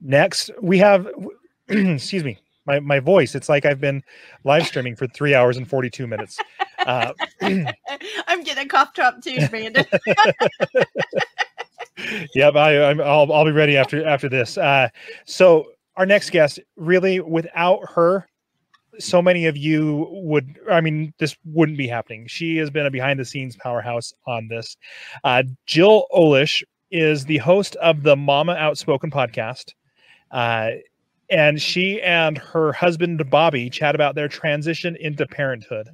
next we have excuse me my, my voice. It's like i've been live streaming for three hours and 42 minutes. Uh, i'm getting a cough drop too brandon yep I, I'm, I'll, I'll be ready after after this. Uh, so our next guest really without her so many of you would i mean this wouldn't be happening. She has been a behind the scenes powerhouse on this. Uh, jill olish is the host of the mama outspoken podcast uh, and she and her husband bobby chat about their transition into parenthood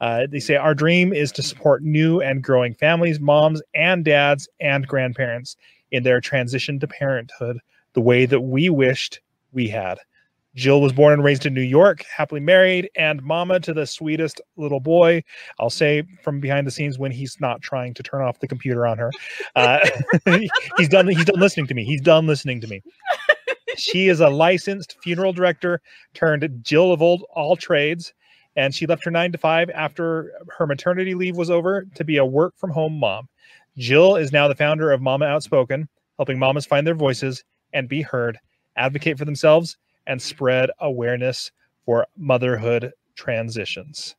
uh, they say our dream is to support new and growing families moms and dads and grandparents in their transition to parenthood the way that we wished we had Jill was born and raised in New York, happily married, and mama to the sweetest little boy. I'll say from behind the scenes when he's not trying to turn off the computer on her. Uh, he's done. He's done listening to me. He's done listening to me. She is a licensed funeral director turned Jill of old all trades, and she left her nine to five after her maternity leave was over to be a work from home mom. Jill is now the founder of Mama Outspoken, helping mamas find their voices and be heard, advocate for themselves and spread awareness for motherhood transitions.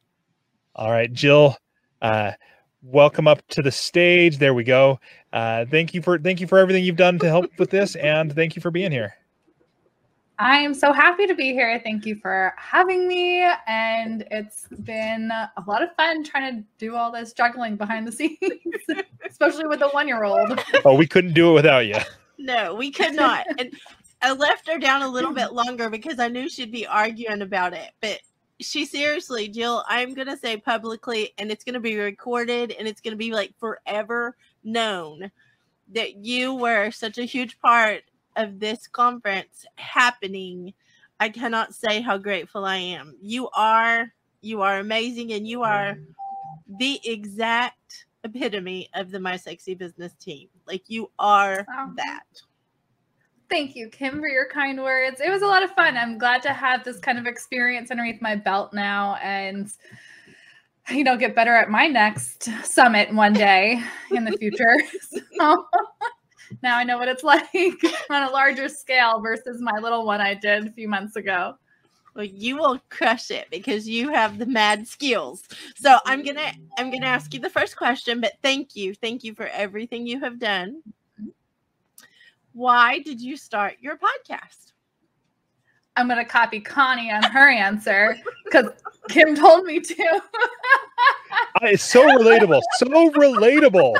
All right, Jill, uh, welcome up to the stage. There we go. Uh, thank you for thank you for everything you've done to help with this, and thank you for being here. I am so happy to be here. Thank you for having me. And it's been a lot of fun trying to do all this juggling behind the scenes, especially with a one year old. Oh, we couldn't do it without you. No, we could not. And I left her down a little bit longer because I knew she'd be arguing about it. But she seriously, Jill, I'm going to say publicly, and it's going to be recorded and it's going to be like forever known that you were such a huge part of this conference happening. I cannot say how grateful I am. You are you are amazing and you are the exact epitome of the my sexy business team. Like you are oh. that. Thank you, Kim, for your kind words. It was a lot of fun. I'm glad to have this kind of experience underneath my belt now and you know get better at my next summit one day in the future. so now I know what it's like on a larger scale versus my little one I did a few months ago. Well, you will crush it because you have the mad skills. So I'm gonna I'm gonna ask you the first question, but thank you, thank you for everything you have done why did you start your podcast? I'm going to copy Connie on her answer because Kim told me to. it's so relatable. So relatable.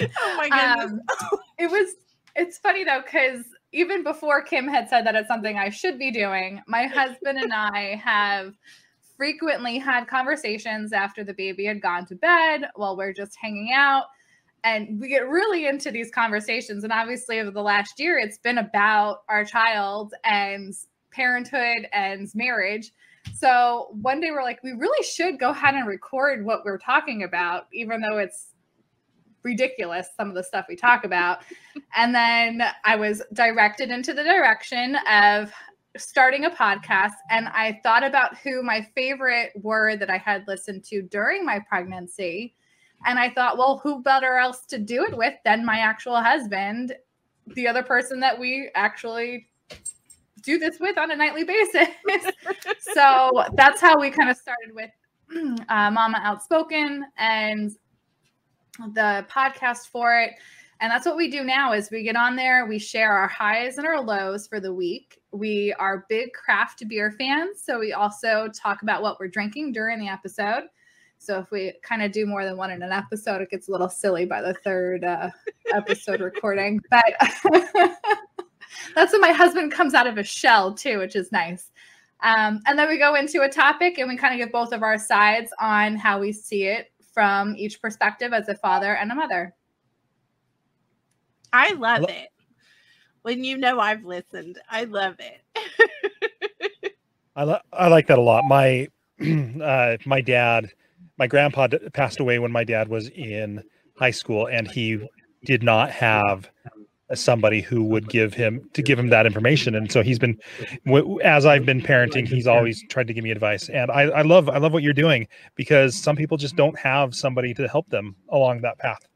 Oh my goodness. Um, it was, it's funny though, because even before Kim had said that it's something I should be doing, my husband and I have frequently had conversations after the baby had gone to bed while we're just hanging out and we get really into these conversations and obviously over the last year it's been about our child and parenthood and marriage so one day we're like we really should go ahead and record what we're talking about even though it's ridiculous some of the stuff we talk about and then i was directed into the direction of starting a podcast and i thought about who my favorite were that i had listened to during my pregnancy and I thought, well, who better else to do it with than my actual husband, the other person that we actually do this with on a nightly basis. so that's how we kind of started with uh, Mama Outspoken and the podcast for it. And that's what we do now is we get on there, we share our highs and our lows for the week. We are big craft beer fans, so we also talk about what we're drinking during the episode. So if we kind of do more than one in an episode, it gets a little silly by the third uh, episode recording. But that's when my husband comes out of a shell too, which is nice. Um, and then we go into a topic and we kind of give both of our sides on how we see it from each perspective as a father and a mother. I love it. When you know I've listened, I love it. I, lo- I like that a lot. My uh, my dad my grandpa passed away when my dad was in high school, and he did not have somebody who would give him to give him that information and so he's been as i've been parenting he's always tried to give me advice and i, I love i love what you're doing because some people just don't have somebody to help them along that path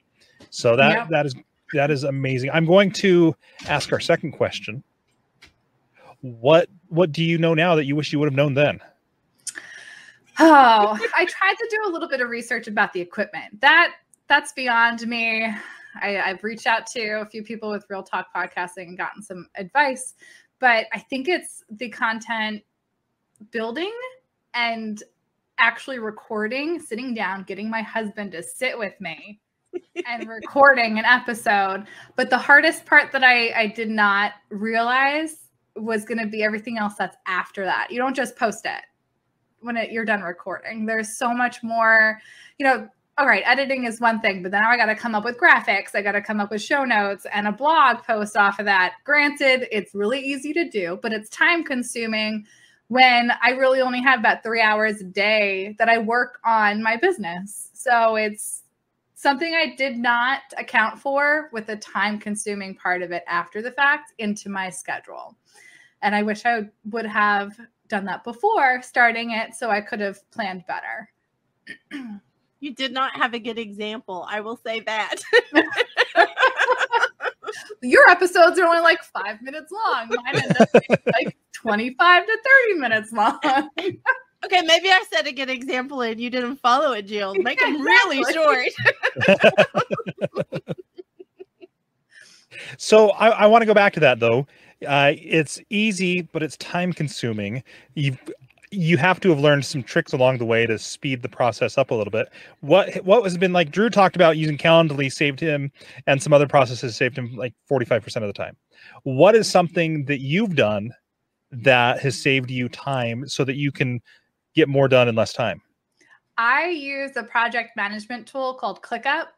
so that yeah. that is that is amazing. I'm going to ask our second question. What what do you know now that you wish you would have known then? Oh, I tried to do a little bit of research about the equipment. That that's beyond me. I, I've reached out to a few people with Real Talk Podcasting and gotten some advice, but I think it's the content building and actually recording, sitting down, getting my husband to sit with me and recording an episode. But the hardest part that I, I did not realize was going to be everything else that's after that. You don't just post it when it, you're done recording. There's so much more, you know. All right, editing is one thing, but then I got to come up with graphics. I got to come up with show notes and a blog post off of that. Granted, it's really easy to do, but it's time consuming when I really only have about three hours a day that I work on my business. So it's something I did not account for with the time consuming part of it after the fact into my schedule. And I wish I would have done that before starting it so I could have planned better. you did not have a good example. I will say that. Your episodes are only like five minutes long. Mine end up like 25 to 30 minutes long. okay, maybe I set a good example and you didn't follow it, Jill. Make them really short. so I, I want to go back to that though. Uh, it's easy, but it's time consuming. You've you have to have learned some tricks along the way to speed the process up a little bit. What what has been like? Drew talked about using Calendly saved him, and some other processes saved him like forty five percent of the time. What is something that you've done that has saved you time so that you can get more done in less time? I use a project management tool called ClickUp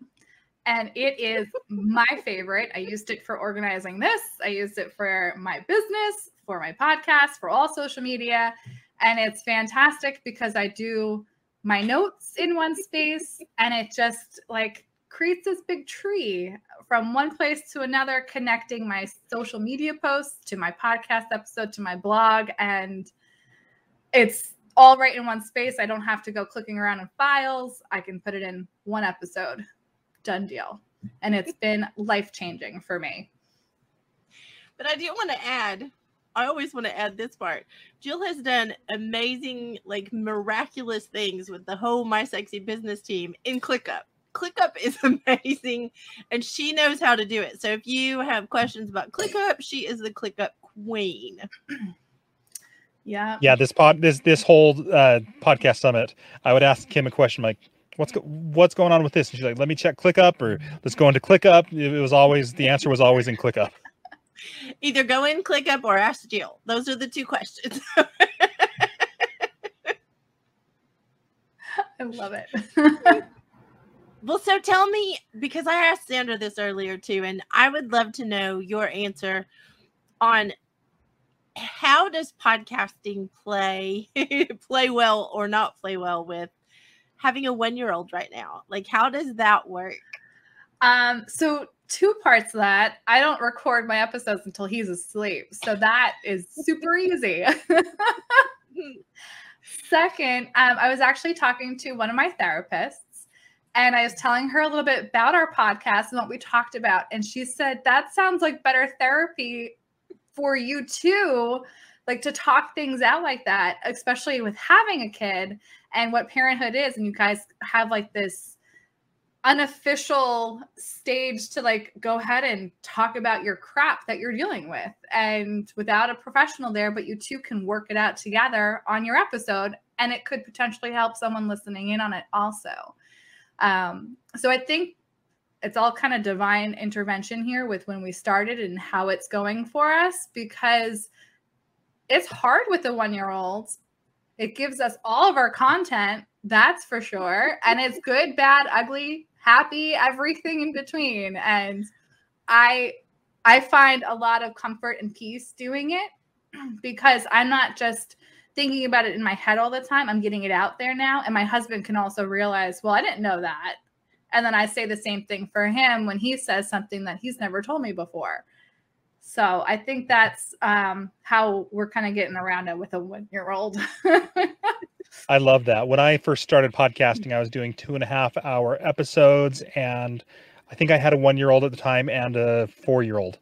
and it is my favorite. I used it for organizing this. I used it for my business, for my podcast, for all social media, and it's fantastic because I do my notes in one space and it just like creates this big tree from one place to another connecting my social media posts to my podcast episode to my blog and it's all right in one space. I don't have to go clicking around in files. I can put it in one episode done deal. And it's been life changing for me. But I do want to add, I always want to add this part. Jill has done amazing, like miraculous things with the whole My Sexy Business team in ClickUp. ClickUp is amazing and she knows how to do it. So if you have questions about ClickUp, she is the ClickUp queen. Yeah. Yeah, this pod this this whole uh podcast summit, I would ask Kim a question like what's go- what's going on with this? And she's like, let me check ClickUp or let's go into ClickUp. It was always the answer was always in ClickUp. Either go in ClickUp, or ask Jill. Those are the two questions. I love it. well, so tell me because I asked Sandra this earlier too, and I would love to know your answer on how does podcasting play play well or not play well with having a one year old right now? Like, how does that work? Um, so two parts of that. I don't record my episodes until he's asleep. So that is super easy. Second, um, I was actually talking to one of my therapists and I was telling her a little bit about our podcast and what we talked about. And she said, That sounds like better therapy for you too like to talk things out like that, especially with having a kid and what parenthood is. And you guys have like this unofficial stage to like go ahead and talk about your crap that you're dealing with and without a professional there but you two can work it out together on your episode and it could potentially help someone listening in on it also um, so i think it's all kind of divine intervention here with when we started and how it's going for us because it's hard with the one year olds It gives us all of our content, that's for sure. And it's good, bad, ugly, happy, everything in between. And I I find a lot of comfort and peace doing it because I'm not just thinking about it in my head all the time. I'm getting it out there now. And my husband can also realize, well, I didn't know that. And then I say the same thing for him when he says something that he's never told me before. So I think that's um, how we're kind of getting around it with a one year old. I love that. When I first started podcasting, I was doing two and a half hour episodes and I think I had a one year old at the time and a four year old.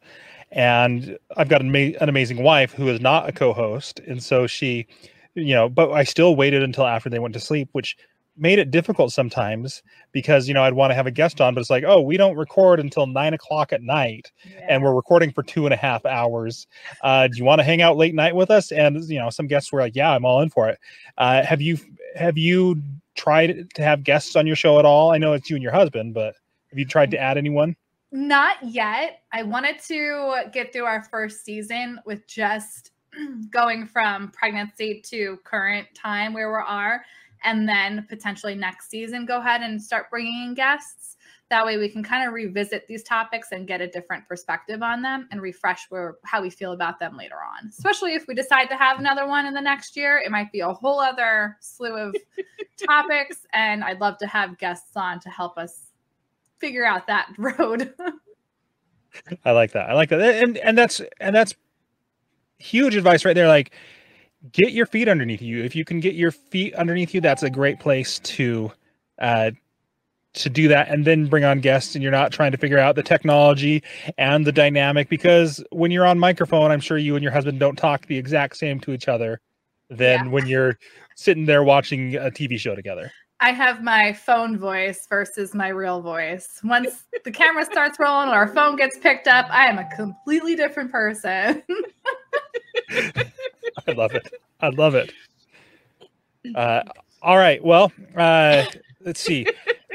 And I've got an, an amazing wife who is not a co host. And so she, you know, but I still waited until after they went to sleep, which made it difficult sometimes because, you know, I'd want to have a guest on, but it's like, oh, we don't record until nine o'clock at night and we're recording for two and a half hours. Uh, do you want to hang out late night with us? And, you know, some guests were like, yeah, I'm all in for it. Uh, have you, have you tried to have guests on your show at all? I know it's you and your husband, but have you tried to add anyone? Not yet. I wanted to get through our first season with just going from pregnancy to current time where we are, and then potentially next season go ahead and start bringing in guests. That way we can kind of revisit these topics and get a different perspective on them and refresh where how we feel about them later on. Especially if we decide to have another one in the next year, it might be a whole other slew of topics and I'd love to have guests on to help us figure out that road. I like that. I like that. And and that's and that's huge advice right there. Like get your feet underneath you. If you can get your feet underneath you, that's a great place to uh to do that and then bring on guests and you're not trying to figure out the technology and the dynamic because when you're on microphone, I'm sure you and your husband don't talk the exact same to each other than Yeah. when you're sitting there watching a TV show together. I have my phone voice versus my real voice. Once the camera starts rolling or our phone gets picked up, I am a completely different person. I love it. I love it. Uh, all right. Well, uh, let's see.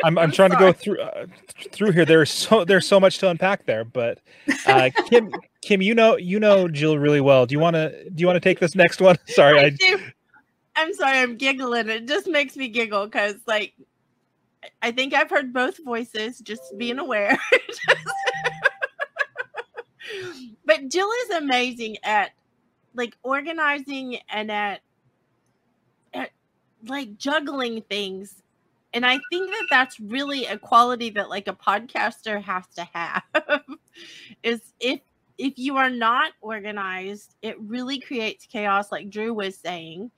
I'm, I'm trying to go through uh, through here. There's so there's so much to unpack there. But uh, Kim, Kim, you know you know Jill really well. Do you want to do you want to take this next one? Sorry, I I. I'm sorry, I'm giggling. It just makes me giggle because, like, I think I've heard both voices. Just being aware. but Jill is amazing at like organizing and at, at like juggling things. And I think that that's really a quality that like a podcaster has to have is if if you are not organized, it really creates chaos like Drew was saying.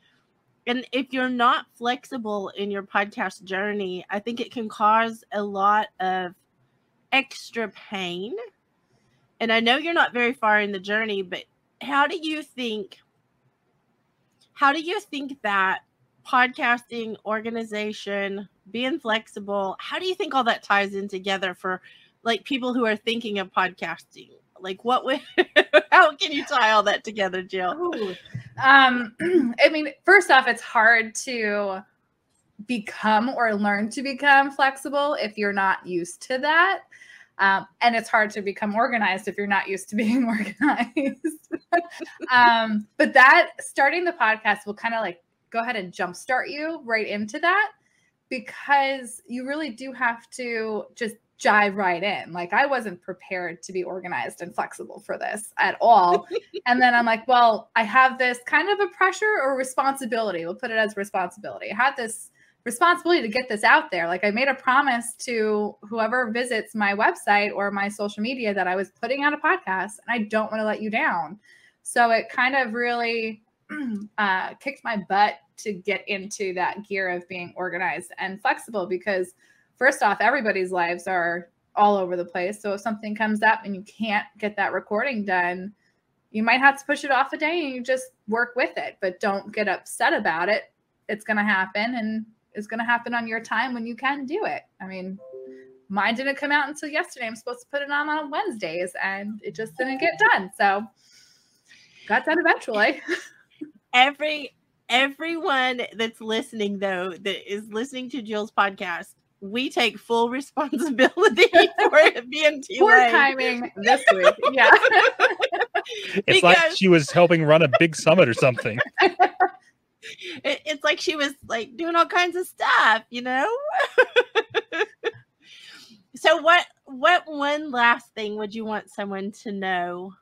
And if you're not flexible in your podcast journey, I think it can cause a lot of extra pain. And I know you're not very far in the journey, but how do you think how do you think that podcasting organization being flexible how do you think all that ties in together for like people who are thinking of podcasting like what would how can you tie all that together jill Ooh. Um, I mean, first off, it's hard to become or learn to become flexible if you're not used to that. Um, and it's hard to become organized if you're not used to being organized. um, but that starting the podcast will kind of like go ahead and jumpstart you right into that because you really do have to just jive right in. Like I wasn't prepared to be organized and flexible for this at all. and then I'm like, well, I have this kind of a pressure or responsibility. We'll put it as responsibility. I had this responsibility to get this out there. Like I made a promise to whoever visits my website or my social media that I was putting out a podcast and I don't want to let you down. So it kind of really uh, kicked my butt to get into that gear of being organized and flexible because first off, everybody's lives are all over the place. So if something comes up and you can't get that recording done, you might have to push it off a day and you just work with it, but don't get upset about it. It's going to happen and it's going to happen on your time when you can do it. I mean, mine didn't come out until yesterday. I'm supposed to put it on on Wednesdays and it just didn't get done. So got done eventually. every everyone that's listening though that is listening to jill's podcast we take full responsibility for it being too Poor late. timing this week. Yeah. it's like she was helping run a big summit or something. It- it's like she was like doing all kinds of stuff, you know. so what what one last thing would you want someone to know,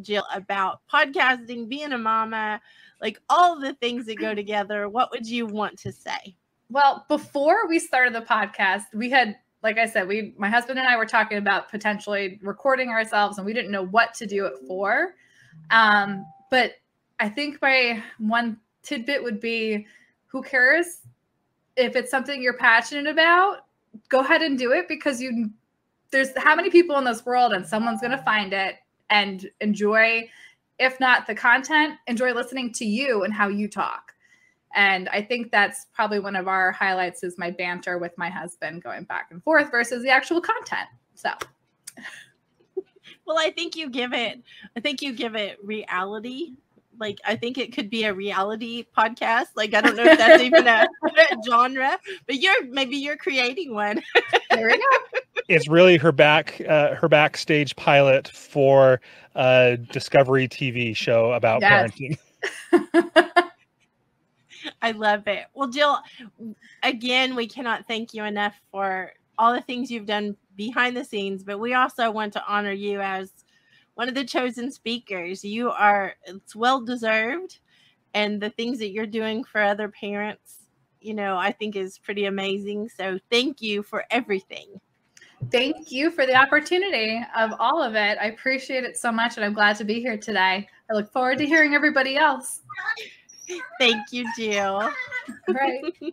Jill, about podcasting, being a mama, like all the things that go together? What would you want to say? Well, before we started the podcast, we had, like I said, we, my husband and I were talking about potentially recording ourselves, and we didn't know what to do it for. Um, but I think my one tidbit would be, who cares if it's something you're passionate about? Go ahead and do it because you there's how many people in this world and someone's going to find it and enjoy if not the content enjoy listening to you and how you talk and i think that's probably one of our highlights is my banter with my husband going back and forth versus the actual content so well i think you give it i think you give it reality like I think it could be a reality podcast. Like I don't know if that's even a, genre, but you're maybe you're creating one. there we go. It's really her back uh, her backstage pilot for a Discovery TV show about yes. parenting. I love it. Well, Jill, again, we cannot thank you enough for all the things you've done behind the scenes, but we also want to honor you as one of the chosen speakers. You are it's well deserved and the things that you're doing for other parents, you know, I think is pretty amazing. So thank you for everything. Thank you for the opportunity of all of it. I appreciate it so much and I'm glad to be here today. I look forward to hearing everybody else. Thank you, Jill. Right.